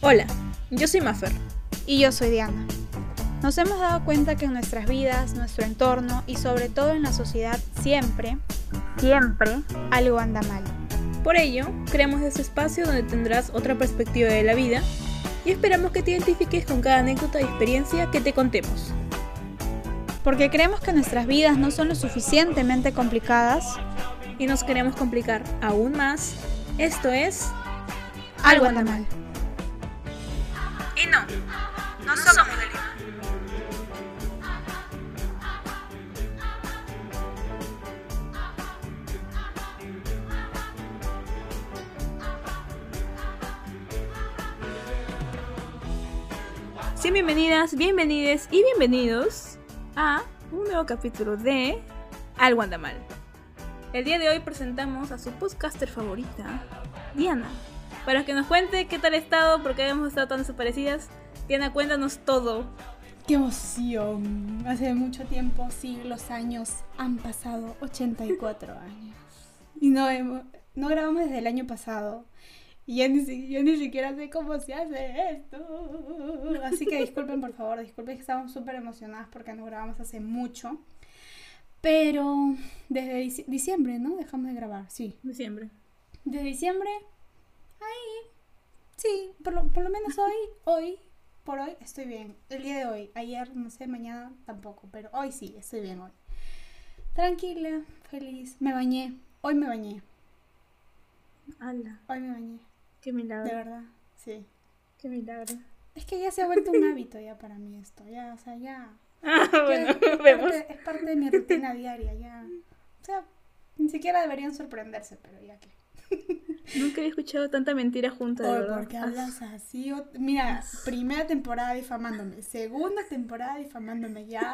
Hola, yo soy Maffer. Y yo soy Diana. Nos hemos dado cuenta que en nuestras vidas, nuestro entorno y sobre todo en la sociedad siempre, siempre algo anda mal. Por ello, creamos este espacio donde tendrás otra perspectiva de la vida y esperamos que te identifiques con cada anécdota y experiencia que te contemos. Porque creemos que nuestras vidas no son lo suficientemente complicadas y nos queremos complicar aún más. Esto es algo anda mal. Y no, no somos de Lima. Sí, bienvenidas, bienvenides y bienvenidos a un nuevo capítulo de Algo anda mal. El día de hoy presentamos a su podcaster favorita, Diana, para que nos cuente qué tal ha estado, porque hemos estado tan desaparecidas. Diana, cuéntanos todo. ¡Qué emoción! Hace mucho tiempo, siglos, años, han pasado 84 años. Y no, no grabamos desde el año pasado. Y ya ni, yo ni siquiera sé cómo se hace esto. Así que disculpen, por favor, disculpen que estamos súper emocionadas porque nos grabamos hace mucho. Pero desde diciembre, ¿no? Dejamos de grabar, sí. Diciembre. De diciembre, ahí, sí, por lo, por lo menos hoy, hoy, por hoy estoy bien. El día de hoy, ayer, no sé, mañana tampoco, pero hoy sí, estoy bien hoy. Tranquila, feliz, me bañé, hoy me bañé. Ala. Hoy me bañé. Qué milagro. De verdad, sí. Qué milagro. Es que ya se ha vuelto un hábito ya para mí esto, ya, o sea, ya. Ah, bueno, es, es vemos. parte, es parte de mi rutina diaria, ya. O sea, ni siquiera deberían sorprenderse, pero ya que. Nunca había escuchado tanta mentira junta, de. ¿por qué hablas así? O- Mira, primera temporada difamándome, segunda temporada difamándome, ya.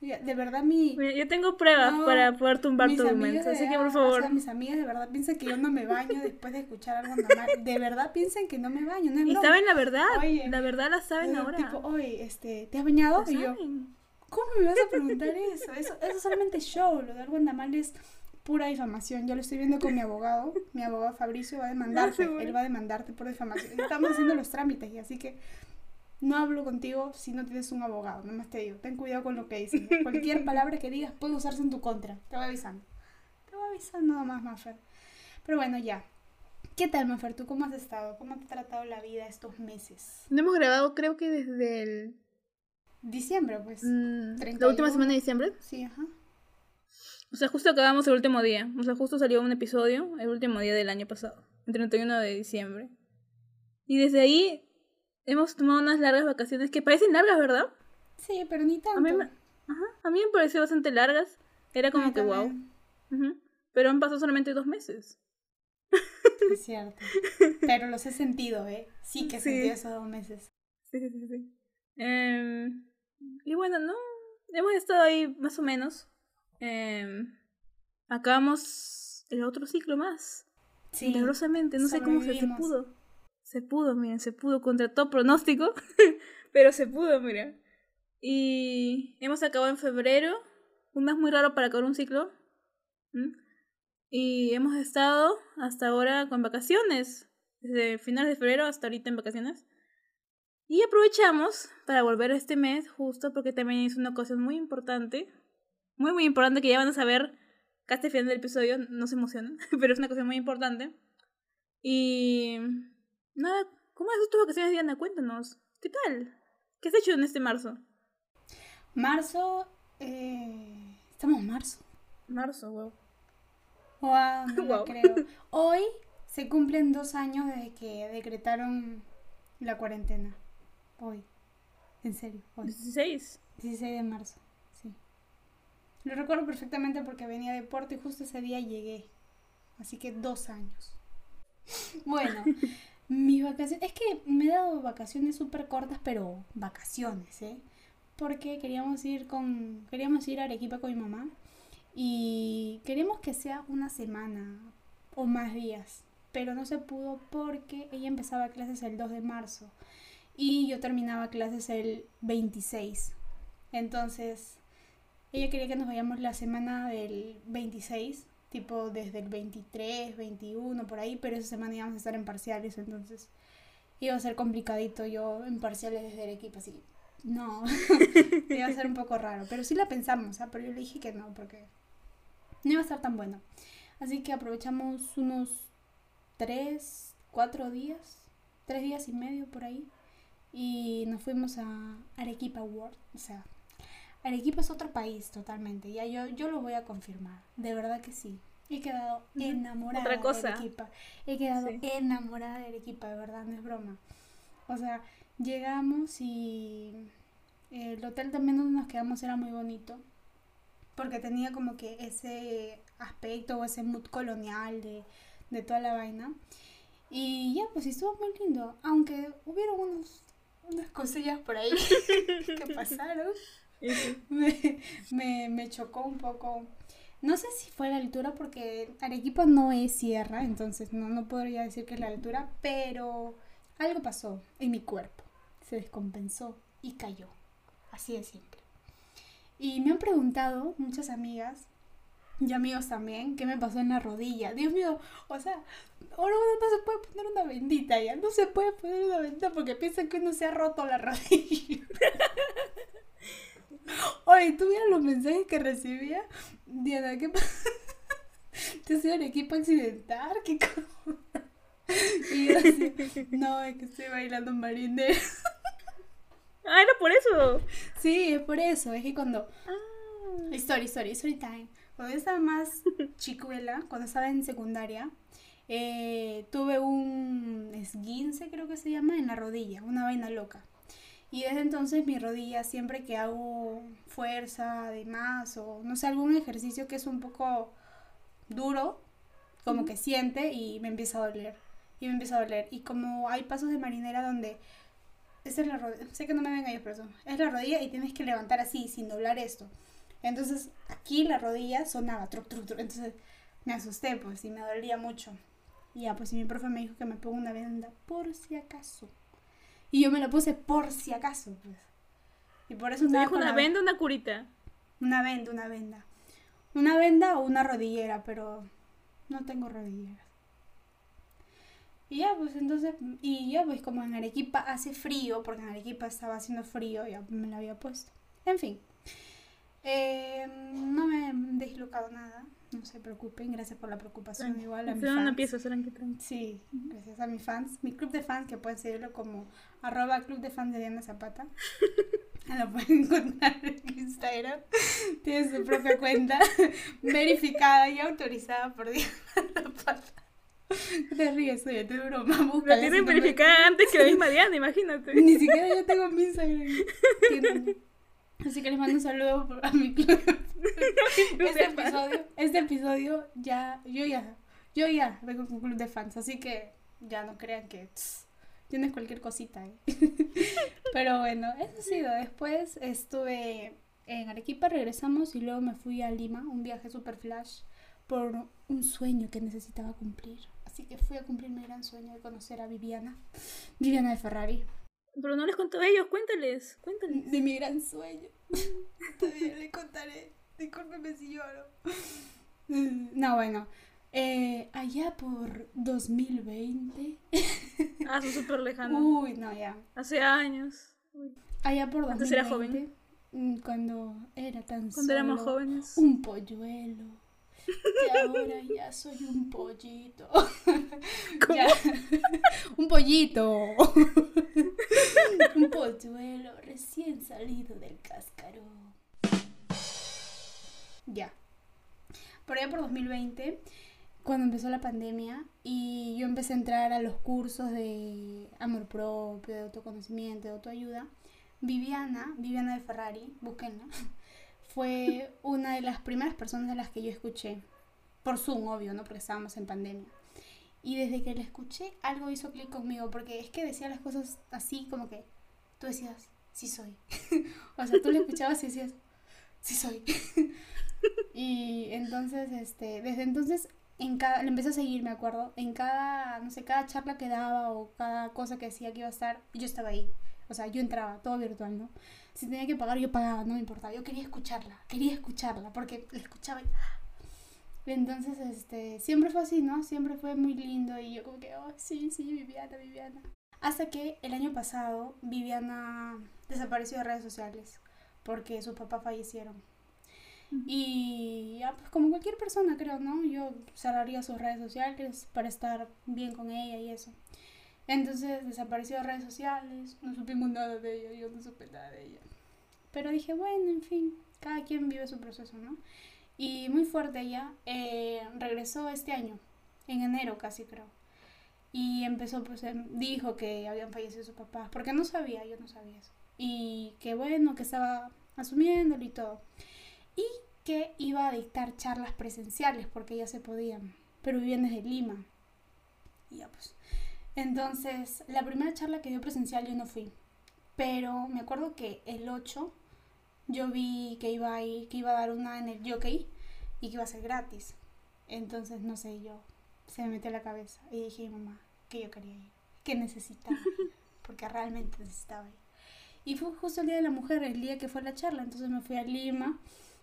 De verdad, mi. Yo tengo pruebas No, para poder tumbar tu argumento, así que por favor. O sea, mis amigas de verdad piensan que yo no me baño después de escuchar algo normal. De verdad piensan que no me baño, no es Y broma. saben la verdad, Oye, la verdad la saben Eh, ahora. Tipo, oye, este, ¿te has bañado? Y yo. ¿cómo me vas a preguntar eso? Eso, eso es solamente show, lo de algo anda mal es pura difamación. Yo lo estoy viendo con mi abogado, mi abogado Fabricio va a demandarte, él va a demandarte por difamación. Estamos haciendo los trámites y así que no hablo contigo si no tienes un abogado, nomás te digo, ten cuidado con lo que dices. Cualquier palabra que digas puede usarse en tu contra, te voy avisando. Te voy avisando nomás, Mafer. Pero bueno, ya. ¿Qué tal, Mafer? ¿Tú cómo has estado? ¿Cómo te ha tratado la vida estos meses? No hemos grabado creo que desde el... Diciembre, pues. mm, la 31. última semana de diciembre. Sí, ajá. O sea, justo acabamos el último día. O sea, justo salió un episodio el último día del año pasado, el 31 de diciembre. Y desde ahí hemos tomado unas largas vacaciones que parecen largas, ¿verdad? Sí, pero ni tanto. A mí me, ajá, a mí me pareció bastante largas. Era como que wow. Pero han pasado solamente dos meses. Es cierto. Pero los he sentido, ¿eh? Sí que he Sí. sentido esos dos meses. Sí, sí, sí, sí. Em, y bueno, ¿no? Hemos estado ahí más o menos. Em, acabamos el otro ciclo más. Sí. Milagrosamente, no sé cómo se, pudo. Se pudo, miren, se pudo contra todo pronóstico, pero se pudo, mira. Y hemos acabado en febrero, un mes muy raro para acabar un ciclo. ¿m? Y hemos estado hasta ahora con vacaciones, desde finales de febrero hasta ahorita en vacaciones. Y aprovechamos para volver este mes, justo porque también es una ocasión muy importante, muy, muy importante que ya van a saber casi al final del episodio, no se emocionen, pero es una ocasión muy importante. Y nada, ¿cómo visto tus vacaciones, Diana? Cuéntanos, ¿qué tal? ¿Qué has hecho en este marzo? Marzo. Eh... ¿Estamos en marzo? Marzo, wow. Wow, no lo creo. Hoy se cumplen dos años desde que decretaron la cuarentena. Hoy. En serio, hoy. 16. 16 de marzo, sí. Lo recuerdo perfectamente porque venía de Puerto y justo ese día llegué. Así que dos años. Bueno, mis vacaciones. Es que me he dado vacaciones súper cortas, pero vacaciones, ¿eh? Porque queríamos ir con. Queríamos ir a Arequipa con mi mamá. Y queremos que sea una semana o más días. Pero no se pudo porque ella empezaba clases el 2 de marzo. Y yo terminaba clases el 26. Entonces, ella quería que nos vayamos la semana del 26, tipo desde el 23, 21, por ahí, pero esa semana íbamos a estar en parciales, entonces iba a ser complicadito yo en parciales desde el equipo, así. No, iba a ser un poco raro, pero sí la pensamos, ¿ah? pero yo le dije que no, porque no iba a estar tan bueno. Así que aprovechamos unos 3, 4 días, 3 días y medio por ahí, y nos fuimos a Arequipa World, o sea, Arequipa es otro país totalmente, ya yo, yo lo voy a confirmar, de verdad que sí. He quedado enamorada Otra cosa. de Arequipa. He quedado Sí. enamorada de Arequipa, de verdad, no es broma. O sea, llegamos y el hotel también donde nos quedamos era muy bonito. Porque tenía como que ese aspecto o ese mood colonial de, de toda la vaina. Y ya, pues estuvo muy lindo. Aunque hubieron unos, unas cosillas por ahí que pasaron. me, me, me chocó un poco. No sé si fue la altura porque Arequipa no es sierra, entonces no, no podría decir que es la altura, pero algo pasó en mi cuerpo. Se descompensó y cayó. Así de simple. Y me han preguntado muchas amigas y amigos también qué me pasó en la rodilla. Dios mío, o sea, ahora uno no se puede poner una bendita ya. No se puede poner una bendita porque piensan que uno se ha roto la rodilla. Oye, ¿tú vieras los mensajes que recibía? Diana, ¿qué pasa? ¿Te has ido al equipo accidental? ¿Qué cosa? Y yo decía, no, es que estoy bailando marinero. Ah, era por eso. Sí, es por eso. Es que cuando... Ah. Story, story, story time. Cuando yo estaba más chicuela, cuando estaba en secundaria, eh, tuve un esguince, creo que se llama, en la rodilla, una vaina loca. Y desde entonces mi rodilla, siempre que hago fuerza de más o no sé, algún ejercicio que es un poco duro, como que siente y me empieza a doler. Y me empieza a doler. Y como hay pasos de marinera donde esa es la rodilla, sé que no me ven ellos, pero es la rodilla y tienes que levantar así, sin doblar esto. Entonces aquí la rodilla sonaba, truc, truc, truc. Entonces me asusté, pues, y me dolía mucho. Y ya, pues, y mi profe me dijo que me ponga una venda por si acaso. Y yo me la puse por si acaso, pues. Y por eso ¿Te andaba dijo con una venda o una curita? Una venda, una venda. Una venda o una rodillera, pero no tengo rodilleras. Y ya, pues entonces, y ya, pues como en Arequipa hace frío, porque en Arequipa estaba haciendo frío, ya me la había puesto. En fin, eh, no me he deslocado nada, no se preocupen, gracias por la preocupación, igual a mis Será una fans. pieza, serán que tranqui. Sí, gracias a mis fans. Mi club de fans, que pueden seguirlo como arroba club de fans de Diana Zapata. Lo pueden encontrar en Instagram. Tiene su propia cuenta verificada y autorizada por Diana Zapata. Te ríes, oye, te broma. La búscala, si tienen verificada antes que la misma Diana, imagínate. Ni siquiera yo tengo mi Instagram. Tienen. Así que les mando un saludo a mi club. Este episodio, este episodio ya, yo ya, yo ya vengo con club de fans, así que ya no crean que tss, tienes cualquier cosita. ¿eh? Pero bueno, eso ha sido. Después estuve en Arequipa, regresamos y luego me fui a Lima, un viaje super flash por un sueño que necesitaba cumplir. Así que fui a cumplir mi gran sueño de conocer a Viviana, Viviana de Ferrari. Pero no les contó a ellos, cuéntales, cuéntales. De mi gran sueño. Todavía le contaré. Discúlpeme si lloro. No, bueno. eh, allá por 2020. Ah, son súper lejanos. Uy, no, ya. Hace años. Uy, Allá por 2020. Antes era joven. mm, Cuando era tan Cuando éramos solo jóvenes. Un polluelo. Y ahora ya soy un pollito. Ya. un pollito. un polluelo recién salido del cascarón. Ya. Por allá por 2020, cuando empezó la pandemia y yo empecé a entrar a los cursos de amor propio, de autoconocimiento, de autoayuda, Viviana, Viviana de Ferrari, búsquenla, fue una de las primeras personas a las que yo escuché. Por Zoom, obvio, ¿no? Porque estábamos en pandemia. Y desde que la escuché, algo hizo clic conmigo, porque es que decía las cosas así como que tú decías, sí soy. o sea, tú le escuchabas y decías, sí soy. y entonces, este, desde entonces, en cada, le empecé a seguir, me acuerdo, en cada, no sé, cada charla que daba o cada cosa que decía que iba a estar, yo estaba ahí. O sea, yo entraba, todo virtual, ¿no? Si tenía que pagar, yo pagaba, no me importaba. Yo quería escucharla, quería escucharla, porque la escuchaba y... Entonces, este, siempre fue así, ¿no? Siempre fue muy lindo y yo como que, oh, sí, sí, Viviana, Viviana. Hasta que el año pasado Viviana desapareció de redes sociales porque sus papás fallecieron. Y ya, pues como cualquier persona creo, ¿no? Yo cerraría sus redes sociales para estar bien con ella y eso. Entonces desapareció de redes sociales, no supimos nada de ella, yo no supe nada de ella. Pero dije, bueno, en fin, cada quien vive su proceso, ¿no? Y muy fuerte ella, eh, regresó este año, en enero casi creo. Y empezó, pues, em, dijo que habían fallecido sus papás, porque no sabía, yo no sabía eso. Y que bueno, que estaba asumiéndolo y todo. Y que iba a dictar charlas presenciales, porque ya se podían, pero vivían desde Lima. Y ya pues. Entonces, la primera charla que dio presencial yo no fui. Pero me acuerdo que el 8 yo vi que iba a, ir, que iba a dar una en el jockey y que iba a ser gratis. Entonces, no sé, yo se me metió la cabeza y dije a mi mamá que yo quería ir, que necesitaba, porque realmente necesitaba ir. Y fue justo el Día de la Mujer, el día que fue la charla, entonces me fui a Lima,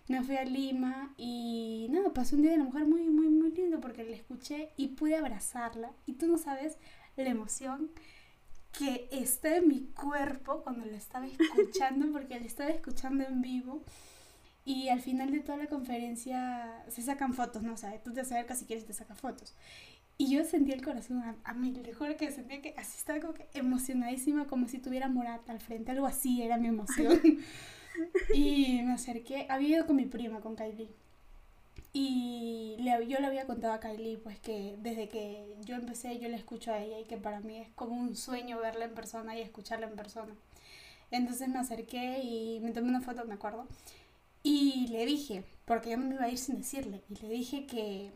me fui a Lima y nada, pasó un Día de la Mujer muy, muy, muy lindo porque la escuché y pude abrazarla y tú no sabes la emoción que está en mi cuerpo cuando la estaba escuchando, porque la estaba escuchando en vivo. Y al final de toda la conferencia se sacan fotos, ¿no? O sea, tú te acercas si quieres te sacan fotos. Y yo sentí el corazón a, mí, le juro que sentía que así estaba como que emocionadísima, como si tuviera Morata al frente, algo así era mi emoción. y me acerqué, había ido con mi prima, con Kylie. Y le, yo le había contado a Kylie pues que desde que yo empecé yo le escucho a ella y que para mí es como un sueño verla en persona y escucharla en persona. Entonces me acerqué y me tomé una foto, me acuerdo. Y le dije, porque yo no me iba a ir sin decirle, y le dije que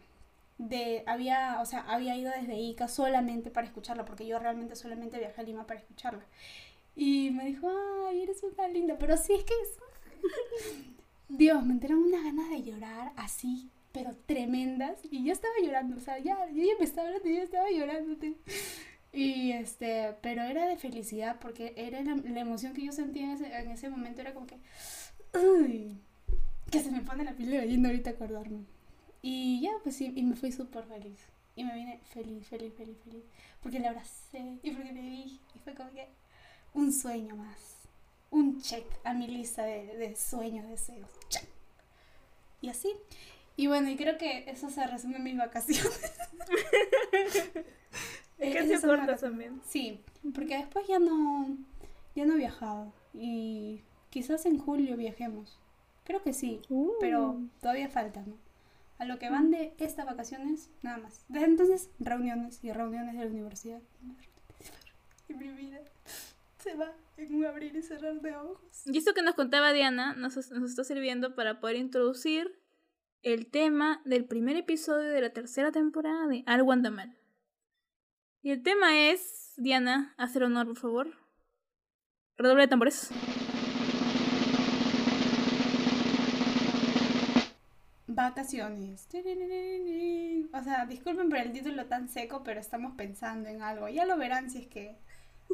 de, había, o sea, había ido desde Ica solamente para escucharla, porque yo realmente solamente viajé a Lima para escucharla. Y me dijo, ay, eres una linda, pero sí es que es... Dios, me entraron unas ganas de llorar así, pero tremendas. Y yo estaba llorando, o sea, ya, yo ya me estaba hablando y yo estaba llorando. Y este, pero era de felicidad porque era la, emoción que yo sentía en ese, en ese momento, era como que, uy, que se me pone la piel de gallina ahorita acordarme. Y ya, pues sí, y me fui súper feliz. Y me vine feliz, feliz, feliz, feliz. Porque la abracé y porque le dije, y fue como que un sueño más un check a mi lista de, de sueños, deseos. Check. Y así. Y bueno, y creo que eso se resume en mis vacaciones. es que se corta también. Sí, porque después ya no, ya no he viajado. Y quizás en julio viajemos. Creo que sí, uh. pero todavía falta, ¿no? A lo que van de estas vacaciones, nada más. Desde entonces, reuniones y reuniones de la universidad. Y mi vida se va en un abrir y cerrar de ojos. Y esto que nos contaba Diana nos, nos está sirviendo para poder introducir el tema del primer episodio de la tercera temporada de anda mal. Y el tema es, Diana, hacer honor, por favor. Redoble de tambores. Vacaciones. O sea, disculpen por el título tan seco, pero estamos pensando en algo. Ya lo verán si es que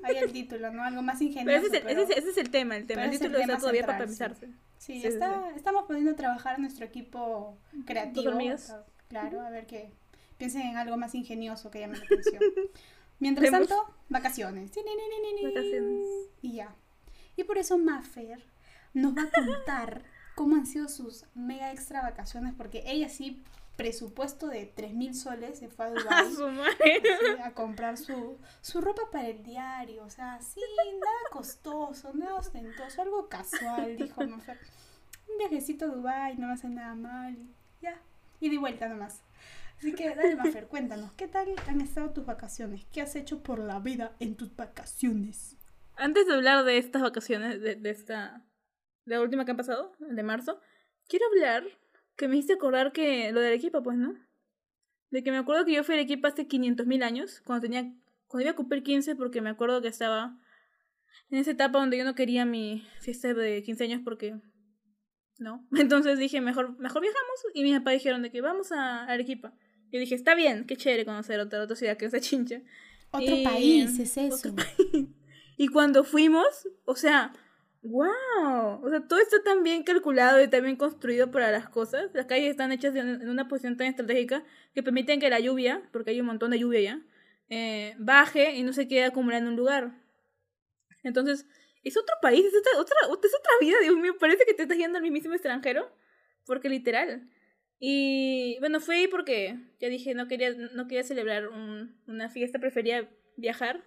hay el título, ¿no? Algo más ingenioso. ese, es el, tema, el tema. El título está todavía para pensarse. Sí, está, estamos trabajar a nuestro equipo creativo. Claro, a ver que piensen en algo más ingenioso que llame la atención. Mientras tanto, vacaciones. Vacaciones. Y ya. Y por eso Maffer nos va a contar cómo han sido sus mega extra vacaciones, porque ella sí presupuesto de 3.000 soles se fue a Dubái a comprar su, su ropa para el diario. O sea, sí, nada costoso, nada ostentoso, algo casual, dijo Mafer. Un viajecito a Dubái, no va a hacer nada mal. Ya, y de vuelta nomás. Así que dale, Mafer, cuéntanos, ¿qué tal han estado tus vacaciones? ¿Qué has hecho por la vida en tus vacaciones? Antes de hablar de estas vacaciones, de, de esta, de la última que ha pasado, de marzo, quiero hablar que me hiciste acordar que lo del equipo, pues, ¿no? De que me acuerdo que yo fui al equipo hace 500.000 años, cuando tenía, cuando iba a cumplir 15, porque me acuerdo que estaba en esa etapa donde yo no quería mi fiesta de 15 años porque no. Entonces dije, mejor, mejor viajamos. Y mis papás dijeron de que vamos a Arequipa. Y dije, está bien, qué chévere conocer otra, otra ciudad que es Chincha. Otro país, es eso. Y cuando fuimos, o sea, wow, o sea, todo está tan bien calculado y tan bien construido para las cosas. Las calles están hechas en una posición tan estratégica que permiten que la lluvia, porque hay un montón de lluvia ya, eh, baje y no se quede acumulada en un lugar. Entonces, es otro país, es otra, otra, es otra vida, Dios mío, parece que te estás yendo al mismísimo extranjero, porque literal. Y bueno, fui porque ya dije, no quería, no quería celebrar una fiesta, prefería viajar.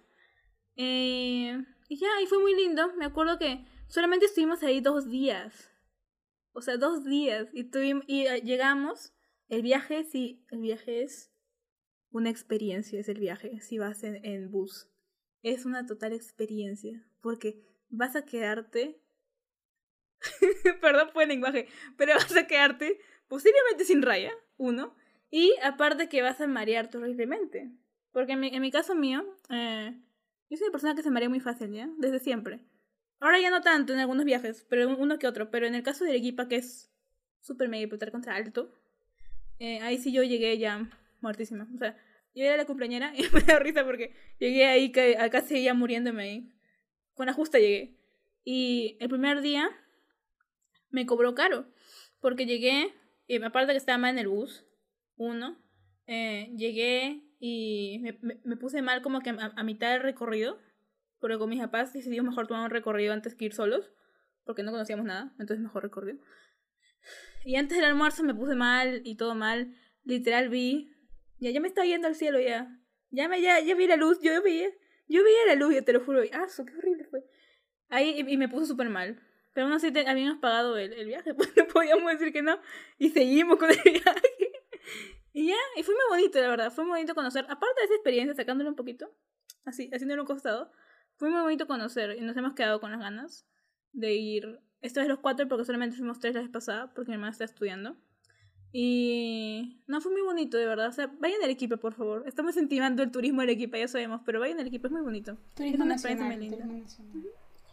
Eh, y ya, y fue muy lindo. Me acuerdo que solamente estuvimos ahí dos días. O sea, dos días. Y, tuvimos, y eh, llegamos. El viaje, sí, el viaje es una experiencia, es el viaje, si vas en, en bus. Es una total experiencia. Porque vas a quedarte. Perdón por el lenguaje, pero vas a quedarte posiblemente sin raya, uno, y aparte que vas a marear horriblemente. Porque en mi, en mi caso mío, eh, yo soy una persona que se marea muy fácil, ¿ya? Desde siempre. Ahora ya no tanto en algunos viajes, pero uno que otro. Pero en el caso de Arequipa, que es súper mega hipotar contra alto, eh, ahí sí yo llegué ya muertísima. O sea, yo era la cumpleañera y me da risa porque llegué ahí casi ya muriéndome ahí. Con la justa llegué. Y el primer día me cobró caro. Porque llegué y aparte que estaba mal en el bus, uno, eh, llegué y me, me, puse mal como que a, mitad del recorrido, porque con mis papás decidimos mejor tomar un recorrido antes que ir solos, porque no conocíamos nada, entonces mejor recorrido. Y antes del almuerzo me puse mal y todo mal, literal vi, ya, ya me estaba yendo al cielo ya, ya, me, ya, ya vi la luz, yo vi, yo vi la luz, ya te lo juro, ah, eso, qué horrible fue. Ahí y, y me puse súper mal. Pero aún así habíamos pagado el, el viaje, pues no podíamos decir que no. Y seguimos con el viaje. Y ya, y fue muy bonito, la verdad. Fue muy bonito conocer, aparte de esa experiencia, sacándole un poquito, así, haciéndole un costado, fue muy bonito conocer y nos hemos quedado con las ganas de ir. Esta vez los cuatro, porque solamente fuimos tres la vez pasada, porque mi hermana está estudiando. Y no, fue muy bonito, de verdad. O sea, vayan al equipo, por favor. Estamos incentivando el turismo del equipo, ya sabemos, pero vayan al equipo, es muy bonito. Turismo es una nacional, muy linda.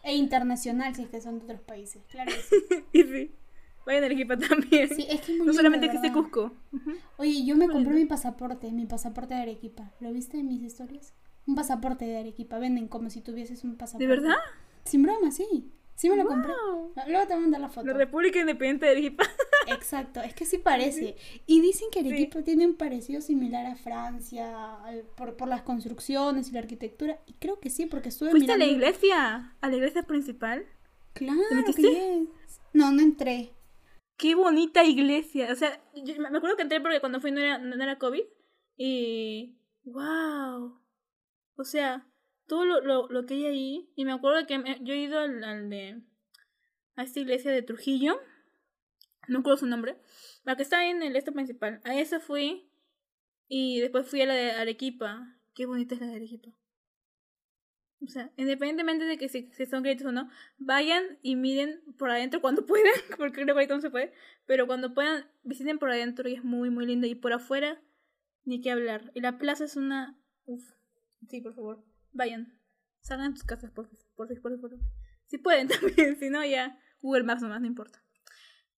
E internacional si es que son de otros países, claro que sí. y sí. Vayan a Arequipa también. Sí, es que muy No solamente que esté Cusco. Oye, yo me compré mi pasaporte, mi pasaporte de Arequipa. ¿Lo viste en mis historias? Un pasaporte de Arequipa. Venden como si tuvieses un pasaporte. ¿De verdad? Sin broma, sí. Sí me lo compré. Luego te voy a mandar la foto. La República Independiente de Arequipa. Exacto, es que sí parece. Y dicen que Arequipa tiene un parecido similar a Francia por, por las construcciones y la arquitectura. Y creo que sí, porque estuve ¿Fuiste a la iglesia? ¿A la iglesia principal? Claro que No, no entré. Qué bonita iglesia. O sea, me acuerdo que entré porque cuando fui no era, no era COVID. Y... ¡Wow! O sea, todo lo, lo, lo, que hay ahí. Y me acuerdo que yo he ido al, de. a esta iglesia de Trujillo. No recuerdo su nombre. La que está en el este principal. A esa fui. Y después fui a la de Arequipa. Qué bonita es la de Arequipa. O sea, independientemente de que si, si son créditos o no, vayan y miren por adentro cuando puedan, porque creo que ahorita no se puede, pero cuando puedan, visiten por adentro y es muy, muy lindo. Y por afuera, ni qué hablar. Y la plaza es una... Uf, sí, por favor vayan. Salgan de sus casas, por, por, por, por, Si pueden también, si no, ya Google Maps nomás, no importa.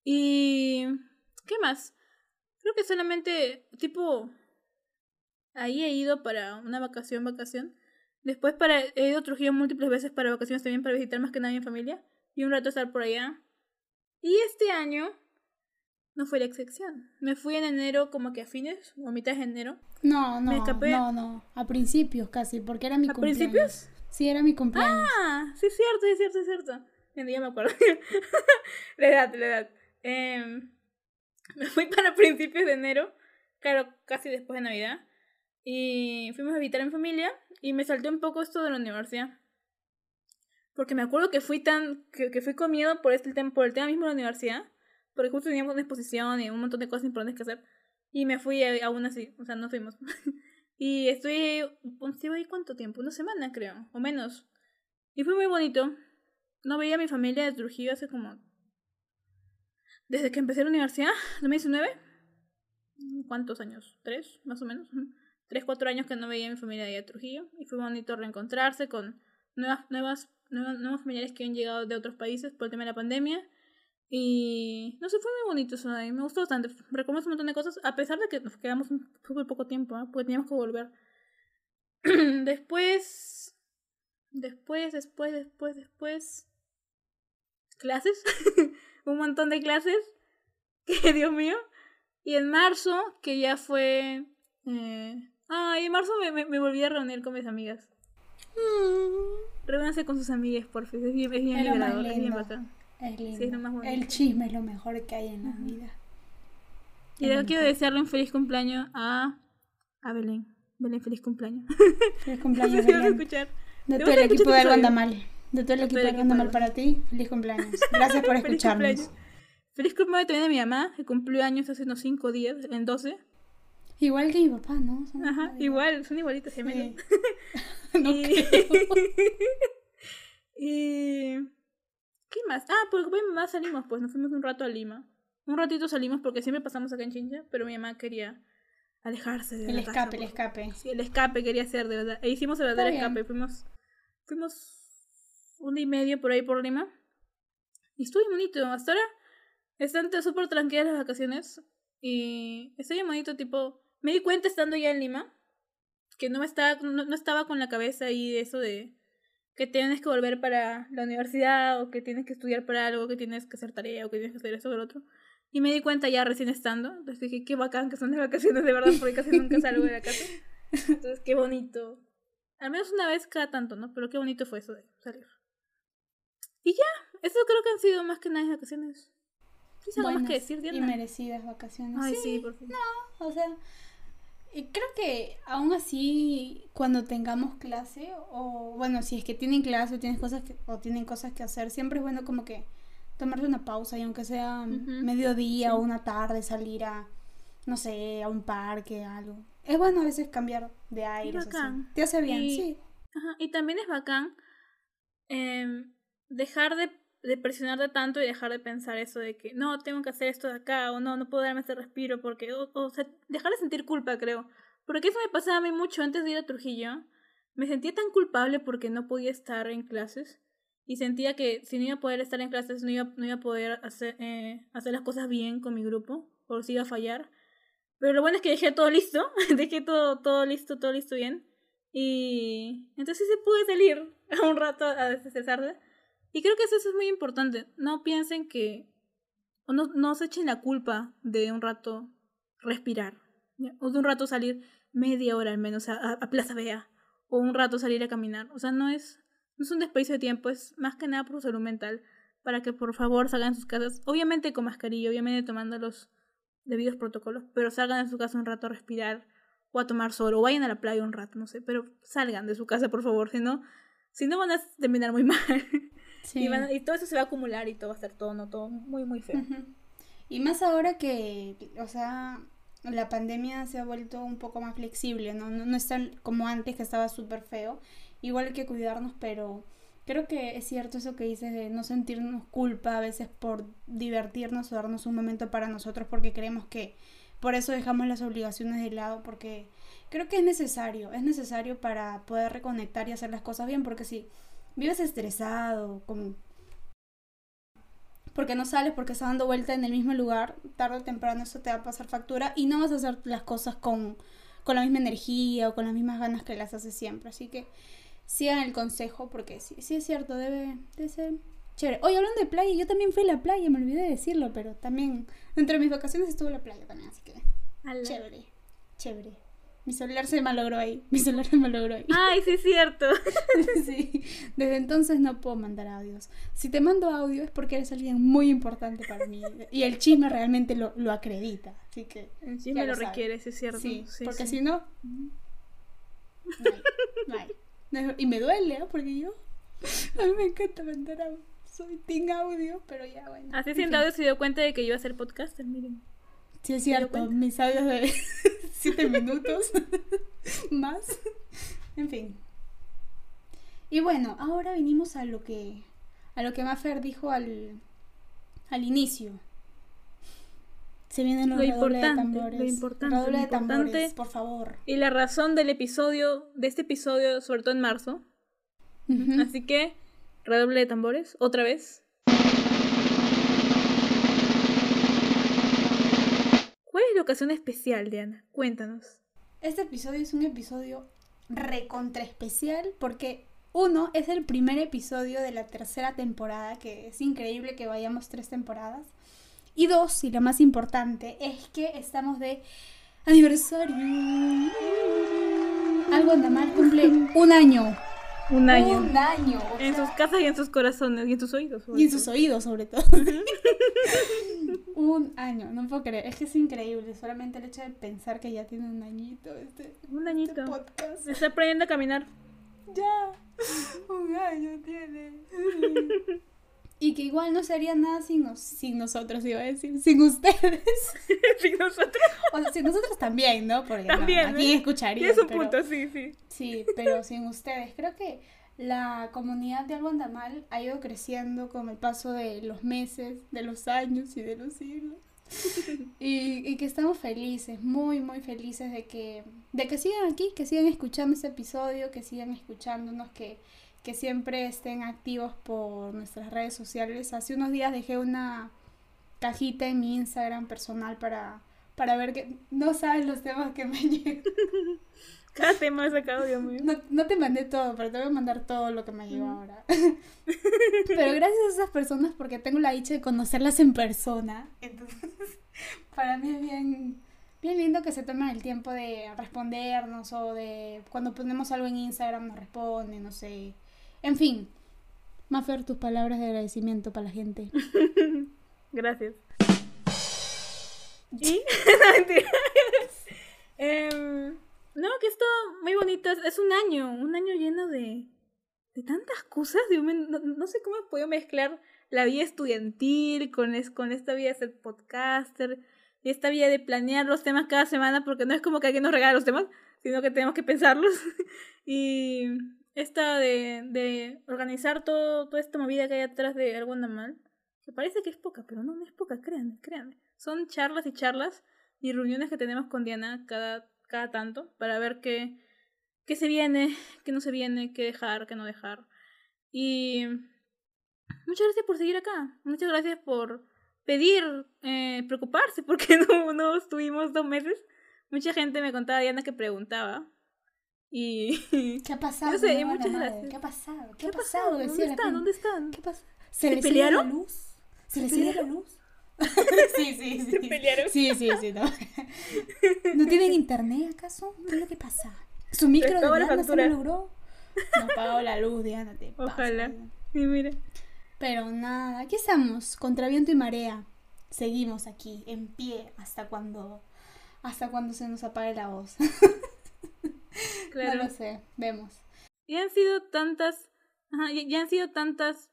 Y... ¿Qué más? Creo que solamente, tipo... Ahí he ido para una vacación, vacación. Después para, he ido a Trujillo múltiples veces para vacaciones también, para visitar más que nadie en familia. Y un rato estar por allá. Y este año no fue la excepción. Me fui en enero como que a fines o a mitad de enero. No, no, no, no, a principios casi, porque era mi ¿A principios? Sí, era mi cumpleaños. Ah, sí es cierto, sí es cierto, es cierto. Ya me acuerdo. la edad, la edad. Em, me fui para principios de enero, claro, casi después de Navidad. Y fuimos a visitar en familia y me salté un poco esto de la universidad. Porque me acuerdo que fui tan, que, que fui con miedo por, este, por el tema mismo de la universidad porque justo teníamos una exposición y un montón de cosas importantes que hacer. Y me fui aún así, o sea, no fuimos. y estoy, ¿estuve ahí cuánto tiempo? Una semana creo, o menos. Y fue muy bonito. No veía a mi familia de Trujillo hace como... Desde que empecé la universidad, 2019. ¿Cuántos años? ¿Tres? Más o menos. Tres, cuatro años que no veía a mi familia de Trujillo. Y fue bonito reencontrarse con nuevas, nuevas, nuevas, nuevos familiares que han llegado de otros países por el tema de la pandemia y no sé, fue muy bonito eso ahí, me gustó bastante. Recomendamos un montón de cosas, a pesar de que nos quedamos súper poco tiempo, ¿eh? porque teníamos que volver. Después, Después, después, después, después. Clases. un montón de clases. Que Dios mío. Y en marzo, que ya fue. Eh... Ah, en marzo me, me, volví a reunir con mis amigas. Mm. Reúnanse con sus amigas, por favor. Es bien, es bien liberador, es bien bacán. Es lindo. el chisme es lo mejor que hay en la vida. Y yo quiero desearle un feliz cumpleaños a, a Belén. Belén, feliz cumpleaños. Feliz cumpleaños. Belén. escuchar. De todo el equipo de Guandamal. De todo el equipo de Guandamal para ti, feliz cumpleaños. Gracias por escucharnos. Feliz cumpleaños también de mi mamá, que cumplió años hace unos 5 días, en 12. Igual que mi papá, ¿no? Ajá, igual, son igualitos gemelos. no y... y... ¿Qué más? Ah, porque con mi mamá salimos, pues nos fuimos un rato a Lima. Un ratito salimos porque siempre pasamos acá en Chincha, pero mi mamá quería alejarse de El escape, el escape. Sí, el escape quería hacer, de verdad. E hicimos el verdadero escape. Fuimos, fuimos un día y medio por ahí por Lima. Y estuvo bonito. Hasta ahora están súper tranquilas las vacaciones. Y estoy bien bonito, tipo. Me di cuenta estando ya en Lima que no, me estaba, no, estaba con la cabeza ahí de eso de que tienes que volver para la universidad o que tienes que estudiar para algo, que tienes que hacer tarea o que tienes que hacer eso o lo otro. Y me di cuenta ya recién estando. Entonces dije, qué bacán que son de vacaciones de verdad, porque casi nunca salgo de la casa. Entonces, qué bonito. Al menos una vez cada tanto, ¿no? Pero qué bonito fue eso de salir. Y ya, eso creo que han sido más que nada vacaciones. ¿Tienes algo más que decir, Diana? Y merecidas vacaciones. Ay, sí, por favor. No, o sea, creo que aún así, cuando tengamos clase, o bueno, si es que tienen clase o, tienes cosas o tienen cosas que hacer, siempre es bueno como que tomarse una pausa y aunque sea mediodía o una tarde, salir a, no sé, a un parque, algo. Es bueno a veces cambiar de aire. Te hace bien, sí. Ajá. Y también es bacán em, dejar de, de presionarte tanto y dejar de pensar eso de que no, tengo que hacer esto de acá o no, no puedo darme ese respiro porque, o, o sea, dejar de sentir culpa, creo. Porque eso me pasaba a mí mucho antes de ir a Trujillo. Me sentía tan culpable porque no podía estar en clases y sentía que si no iba a poder estar en clases, no iba, no iba a poder hacer, eh, hacer las cosas bien con mi grupo, o si iba a fallar. Pero lo bueno es que dejé todo listo, dejé todo, todo listo, todo listo bien. Y entonces sí pude salir a un rato a desestresarse. Y creo que eso, es muy importante. No piensen que... No, no se echen la culpa de un rato respirar. O de un rato salir media hora al menos a, a Plaza Vea. O un rato salir a caminar. O sea, no es no es un desperdicio de tiempo, es más que nada por salud mental. Para que por favor salgan de sus casas, obviamente con mascarilla, obviamente tomando los debidos protocolos, pero salgan de su casa un rato a respirar o a tomar sol o vayan a la playa un rato, no sé, pero salgan de su casa por favor, si no, si no van a terminar muy mal. Sí. Y, todo eso se va a acumular y todo va a estar todo, no, todo muy, muy feo. Y más ahora que, o sea, la pandemia se ha vuelto un poco más flexible, ¿no? No, no es tan como antes que estaba súper feo igual hay que cuidarnos, pero creo que es cierto eso que dices de no sentirnos culpa a veces por divertirnos o darnos un momento para nosotros porque creemos que por eso dejamos las obligaciones de lado porque creo que es necesario, es necesario para poder reconectar y hacer las cosas bien porque si vives estresado, como porque no sales, porque estás dando vuelta en el mismo lugar, tarde o temprano eso te va a pasar factura y no vas a hacer las cosas con, con la misma energía o con las mismas ganas que las haces siempre. Así que sigan el consejo porque sí, sí es cierto, debe, de ser chévere. Oye, hablando de playa, yo también fui a la playa, me olvidé de decirlo, pero también entre mis vacaciones estuve en la playa también, así que chévere, chévere. Mi celular se malogró ahí, mi celular se malogró ahí. Ay, sí es cierto. sí, desde entonces no puedo mandar audios. Si te mando audio es porque eres alguien muy importante para mí y el chisme realmente lo, lo acredita, así que... El chisme lo, requiere, sí es cierto. Sí, porque si no... no hay. Y me duele, ¿eh? Porque yo. A mí me encanta mandar audio. Soy team audio, pero ya bueno. Así sin audio se dio cuenta de que iba a ser podcaster, miren. Sí, es cierto. Mis audios de 7 minutos más. En fin. Y bueno, ahora venimos a lo que. A lo que Maffer dijo al. Al inicio. Se vienen los lo importante, de tambores. Lo importante, lo importante, por favor. Y la razón del episodio, de este episodio, sobre todo en marzo. Así que, redoble de tambores, otra vez. ¿Cuál es la ocasión especial, Diana? Cuéntanos. Este episodio es un episodio recontra especial porque uno, es el primer episodio de la tercera temporada, que es increíble que vayamos tres temporadas. Y dos, y lo más importante, es que estamos de aniversario. Algo anda mal, cumple un año. Un año. Un año. o En sea, sus casas y en sus corazones y en sus oídos. Y en sus oídos, sobre todo. un año, no puedo creer. Es que es increíble. Solamente el hecho de pensar que ya tiene un añito este, Un este añito. podcast. Está aprendiendo a caminar. Ya. Un año tiene. Y que igual no sería nada sin, nos- sin nosotros, iba a decir. Sin ustedes. Sí, nosotros. O sea, sin nosotros también, ¿no? Porque no, También, aquí ¿eh? escucharía. Tienes un pero- punto, sí, sí. Sí, pero sin ustedes. Creo que la comunidad de Algo Anda Mal ha ido creciendo con el paso de los meses, de los años y de los siglos. Y, y que estamos felices, muy, muy felices de que, de que sigan aquí, que sigan escuchando este episodio, que sigan escuchándonos, que, que siempre estén activos por nuestras redes sociales. Hace unos días dejé una cajita en mi Instagram personal para, para ver que no sabes los temas que me llegan. Cada tema sacado, Dios mío. No, no te mandé todo, pero te voy a mandar todo lo que me llegó ahora. pero gracias a esas personas porque tengo la dicha de conocerlas en persona. Entonces, para mí es bien, bien lindo que se tomen el tiempo de respondernos o de cuando ponemos algo en Instagram nos responden, no sé. En fin. Mafer, tus palabras de agradecimiento para la gente. Gracias. ¿Y? Em, no, que esto muy bonito. Es- un año, un año lleno de, de tantas cosas. Dios no, no sé cómo he podido mezclar la vida estudiantil con, con esta vida de ser podcaster y esta vida de planear los temas cada semana, porque no es como que alguien nos regala los temas, sino que tenemos que pensarlos. y esta de, de organizar todo, toda esta movida que hay atrás de algo anda mal. Que parece que es poca, pero no, es poca, créanme, créanme. Son charlas y charlas y reuniones que tenemos con Diana cada, cada tanto para ver qué, qué se viene, qué no se viene, qué dejar, qué no dejar. Y muchas gracias por seguir acá. Muchas gracias por pedir, eh, preocuparse, porque no, no estuvimos dos meses. Mucha gente me contaba, Diana, que preguntaba. Y... ¿Qué ha pasado? Yo sé, No, la muchas gracias. ¿Qué ha pasado? ¿Qué, ¿Qué ha pasado? ¿Dónde están? ¿Dónde están? ¿Qué? ¿Se, ¿Se les la pelearon? luz? ¿Se ¿Se les sigue la pelearon? luz? sí, sí, sí. ¿Se pelearon? Sí, sí, sí. No. ¿No tienen internet acaso? ¿Qué es lo que pasa? ¿Su micro de Diana se lo logró? Nos pagó la luz, Diana, te Ojalá. Y mira. Pero nada, aquí estamos, contra viento y marea. Seguimos aquí, en pie, hasta cuando, hasta cuando se nos apague la voz. Claro. No lo sé, vemos. Y han sido tantas. Ajá, y, y han sido tantas.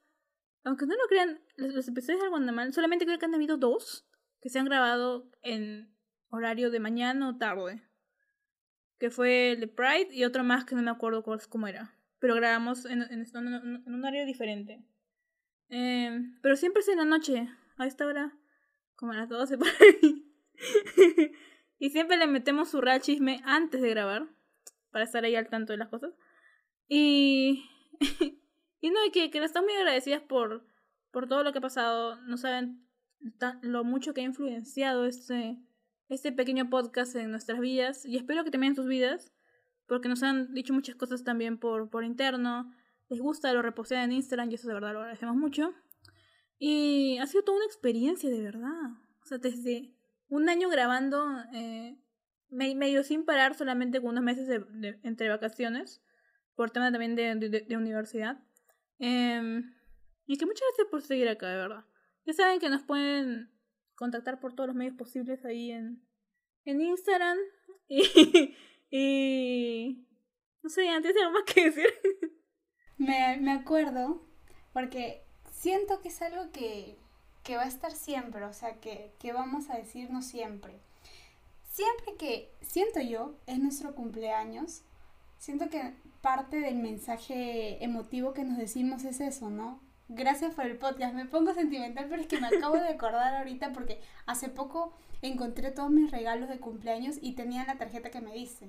Aunque no lo crean, los, los episodios de Algo Anda Mal, solamente creo que han habido dos que se han grabado en horario de mañana o tarde. Que fue el de Pride y otro más que no me acuerdo cuál, cómo era. Pero grabamos en, en, un- en un horario diferente. Eh, pero siempre es en la noche, a esta hora, como a las 12 por ahí. y siempre le metemos su real chisme antes de grabar, para estar ahí al tanto de las cosas. Y, y no, que, que estamos muy agradecidas por, por todo lo que ha pasado. No saben lo mucho que ha influenciado este, este pequeño podcast en nuestras vidas. Y espero que también en sus vidas. Porque nos han dicho muchas cosas también por, por interno. Les gusta, lo repostean en Instagram y eso de verdad lo agradecemos mucho. Y ha sido toda una experiencia de verdad. O sea, desde un año grabando eh, me- medio sin parar, solamente con unos meses de- de- entre vacaciones por tema también de, de, universidad. Em, y que muchas gracias por seguir acá, de verdad. Ya saben que nos pueden contactar por todos los medios posibles ahí en, en Instagram. Y, y no sé, antes algo más que decir. Me, me acuerdo, porque siento que es algo que, que va a estar siempre, o sea, que, que vamos a decirnos siempre. Siempre que, siento yo, es nuestro cumpleaños, siento que parte del mensaje emotivo que nos decimos es eso, ¿no? Gracias por el podcast. Me pongo sentimental, pero es que me acabo de acordar ahorita porque hace poco encontré todos mis regalos de cumpleaños y tenía la tarjeta que me diste.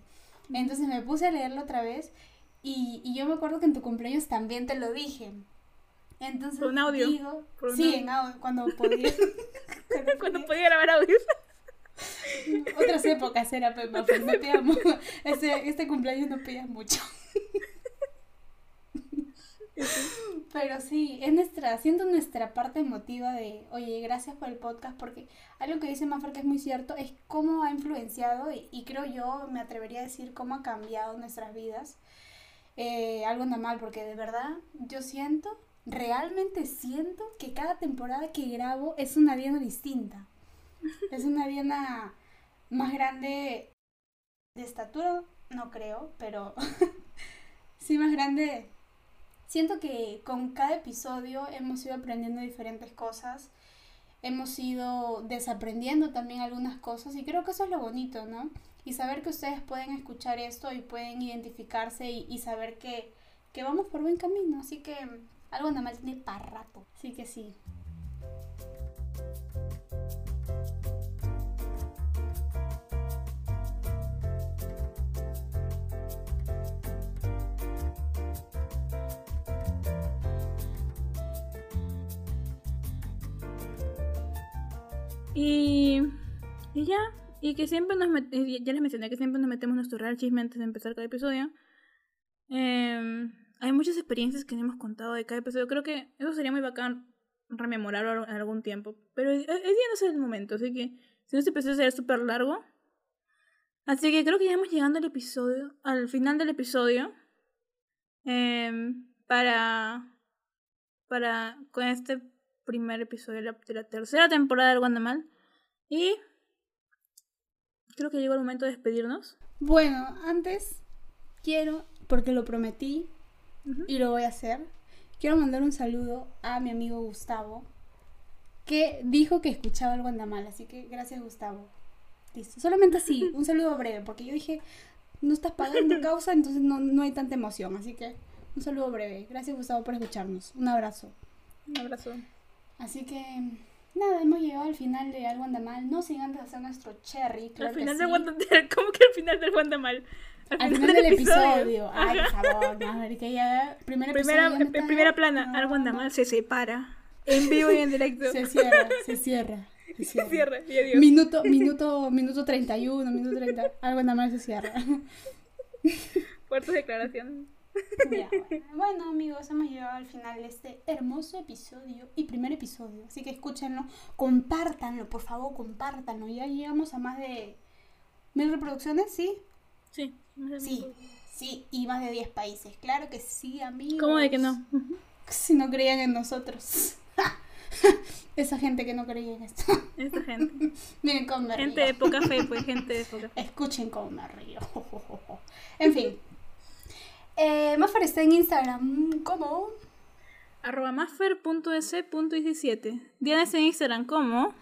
Entonces me puse a leerlo otra vez y, y yo me acuerdo que en tu cumpleaños también te lo dije. Entonces Por un audio, digo, por un sí, audio. en audio, cuando podía. cuando Cuando podía grabar audios. Otras épocas era, pues, Mafer, no pidamos. Este, este cumpleaños no pidas mucho. Pero sí, es nuestra, siento nuestra parte emotiva de, oye, gracias por el podcast, porque algo que dice Mafra que es muy cierto es cómo ha influenciado y, creo yo, me atrevería a decir cómo ha cambiado nuestras vidas. Eh, algo anda mal, porque de verdad yo siento, realmente siento que cada temporada que grabo es una Diana distinta. Es una Diana más grande de estatura, no creo, pero sí más grande. Siento que con cada episodio hemos ido aprendiendo diferentes cosas, hemos ido desaprendiendo también algunas cosas y creo que eso es lo bonito, ¿no? Y saber que ustedes pueden escuchar esto y pueden identificarse y, saber que, que vamos por buen camino, así que algo nada más tiene para rato, así que sí. Y, y ya, y que siempre nos ya les mencioné que siempre nos metemos nuestro real chisme antes de empezar cada episodio. Em, hay muchas experiencias que hemos contado de cada episodio. Creo que eso sería muy bacán rememorarlo en algún tiempo. Pero hoy día no es el momento, así que si no este episodio sería súper largo. Así que creo que ya estamos llegando al episodio, al final del episodio. Em, para, para, con este primer episodio de la, tercera temporada de Guandamal. Y creo que llegó el momento de despedirnos. Bueno, antes quiero, porque lo prometí y lo voy a hacer, quiero mandar un saludo a mi amigo Gustavo, que dijo que escuchaba el Guandamal, así que gracias Gustavo. Listo, solamente así, un saludo breve, porque yo dije, no estás pagando causa, entonces no, no hay tanta emoción, así que un saludo breve. Gracias Gustavo por escucharnos, un abrazo. Un abrazo. Así que, nada, hemos llegado al final de Algo Anda Mal, no sin antes hacer nuestro cherry, claro al que final sí. del Guandamal. ¿Cómo que al final del Guandamal? Al final del episodio. Ay, por favor, a ver, que ya. Primer Primera, episodio ya plana, No, al Guandamal se separa. En vivo y en directo. no. Se cierra, se cierra. Se Se cierra. cierra y adiós. Minuto, minuto, minuto 31, minuto 30. Algo anda mal se cierra. Fuertes declaraciones. Ya, bueno. Bueno, amigos, hemos llegado al final de este hermoso episodio y primer episodio. Así que escúchenlo, compártanlo, por favor, compártanlo. Ya llegamos a más de mil reproducciones, ¿sí? Sí. Sí, sí, y más de 10 países. Claro que sí, amigos. ¿Cómo de que no? Si no creían en nosotros. Esa gente que no creía en esto. Esta gente. Miren cómo me Gente río. de poca fe, pues gente de poca fe. Escuchen cómo me río. En fin. Eh, Maffer está en Instagram como Arroba maffer.es.17. Diana está en Instagram como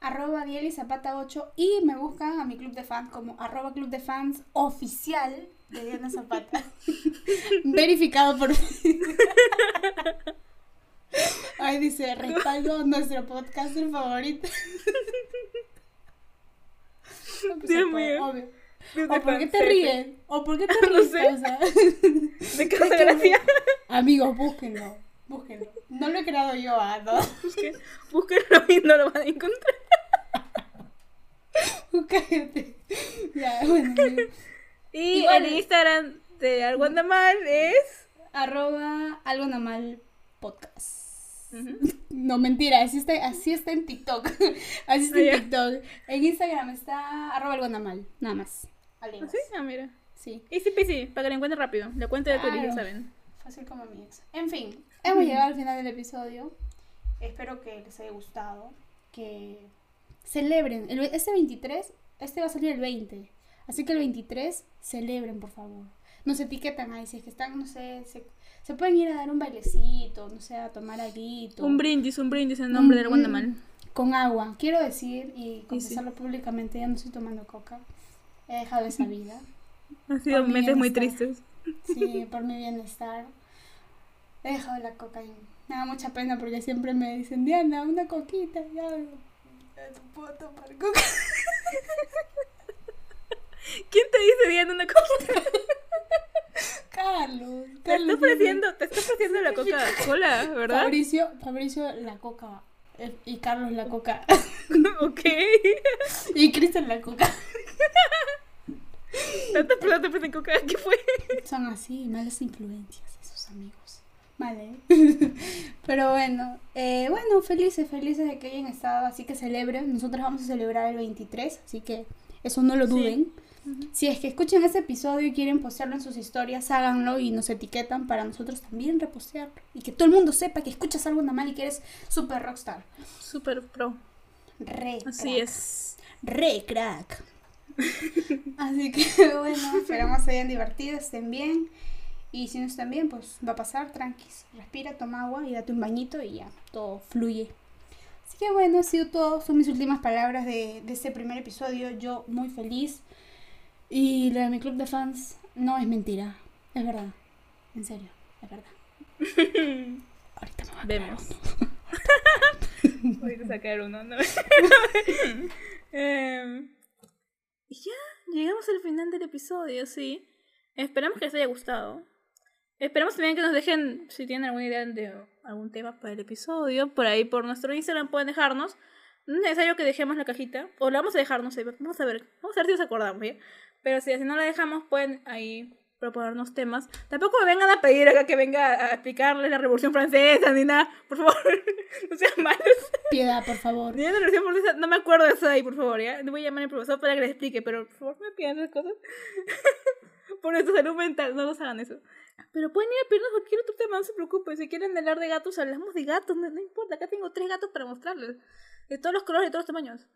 arroba Dieli Zapata 8 y me buscan a mi club de fans como arroba club de fans oficial de Diana Zapata. Verificado por Ahí dice, respaldo a nuestro podcaster favorito. Pues, Dios mío. obvio. ¿O por qué te ríes? ¿O por qué te No ríes? sé. O sea, Me causa gracia. amigos, búsquenlo. Búsquenlo. No lo he creado yo, ah, no. Búsquenlo y no lo van a encontrar. Cállate. Ya, bueno. Y Igual- el Instagram de Algo Anda Mal es. Arroba algo normal podcast. Ujú. No, mentira, así está, así está en TikTok. Así está en. TikTok. En Instagram está arroba algo normal, nada más. Alegas. ¿Sí? Ah, mira. Sí. Easy peasy, para que lo encuentren rápido. La cuenta de Twitter, ya saben. Fácil como mi ex. En fin, hemos llegado al final del episodio. Espero que les haya gustado. Que celebren. El, este 23, este va a salir el 20. Así que el 23, celebren, por favor. Nos etiquetan ahí. Si es que están, no sé, se, se pueden ir a dar un bailecito, no sé, a tomar algo. Un brindis, un brindis en nombre del Mm, Guandamal. Con agua. Quiero decir y sí. confesarlo públicamente, ya no estoy tomando coca. He dejado esa vida. Han sido meses muy tristes. Sí, por mi bienestar. He dejado la coca y me da mucha pena porque siempre me dicen, Diana, una coquita. Ya, ya no puedo tomar coca. ¿Quién te dice Diana una cosa? Carlos. Te está ofreciendo, te está ofreciendo la Coca-Cola, ¿verdad? Fabricio, Fabricio la coca. eh, Y Carlos la coca. ok. Y Cristian la coca. Tantas personas te ofrecen Coca, ¿qué fue? Son así, malas influencias esos amigos. Vale. Pero bueno, eh, bueno, felices, felices de que hayan estado, así que celebren. Nosotros vamos a celebrar el 23, así que eso no lo duden. Si es que escuchan ese episodio y quieren postearlo en sus historias, háganlo y nos etiquetan para nosotros también repostearlo. Y que todo el mundo sepa que escuchas algo mal y que eres super rockstar. Super pro. Re. Así es. Re crack. Así que bueno, esperamos se hayan divertido, estén bien. Y si no están bien, pues va a pasar, tranquis. Respira, toma agua y date un bañito y ya, todo fluye. Así que bueno, ha sido todo. Son mis últimas palabras de, de este primer episodio. Yo muy feliz. Y lo de mi club de fans no es mentira. Es verdad. En serio, es verdad. Ahorita me va a Vemos. Voy a sacar uno, ¿no? Em, y ya, llegamos al final del episodio, sí. Esperamos que les haya gustado. Esperamos también que nos dejen, si tienen alguna idea de algún tema para el episodio, por ahí por nuestro Instagram pueden dejarnos. No es necesario que dejemos la cajita, o la vamos a dejar, no sé, vamos a ver, vamos a ver si nos acordamos, ¿ya? Pero si, si no la dejamos, pueden ahí proponernos temas. Tampoco me vengan a pedir acá que venga a explicarles la Revolución Francesa ni nada. Por favor, no sean malos. Piedad, por favor. Ni la Revolución Francesa, no me acuerdo de eso ahí, por favor, ¿ya? Le voy a llamar al profesor para que les explique, pero por favor, me pidan esas cosas. por nuestra salud mental, no nos hagan eso. Pero pueden ir a pedirnos cualquier otro tema, no se preocupen. Si quieren hablar de gatos, hablamos de gatos, no, no importa. Acá tengo tres gatos para mostrarles. De todos los colores, de todos los tamaños.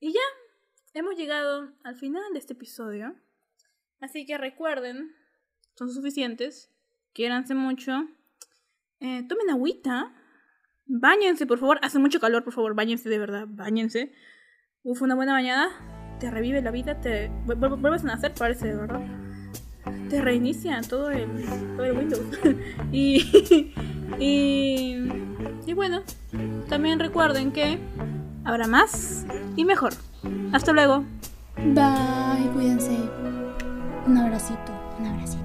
Y ya, hemos llegado al final de este episodio. Así que recuerden, son suficientes. Quiéranse mucho. Eh, tomen agüita. Báñense, por favor. Hace mucho calor, por favor. Báñense de verdad. Báñense. Uf, una buena bañada. Te revive la vida. Te vu- vuelves a nacer, parece, de verdad. Te reinicia todo el, todo el Windows. y, y, y bueno, también recuerden que habrá más y mejor. Hasta luego. Bye, cuídense. Un abracito, un abracito.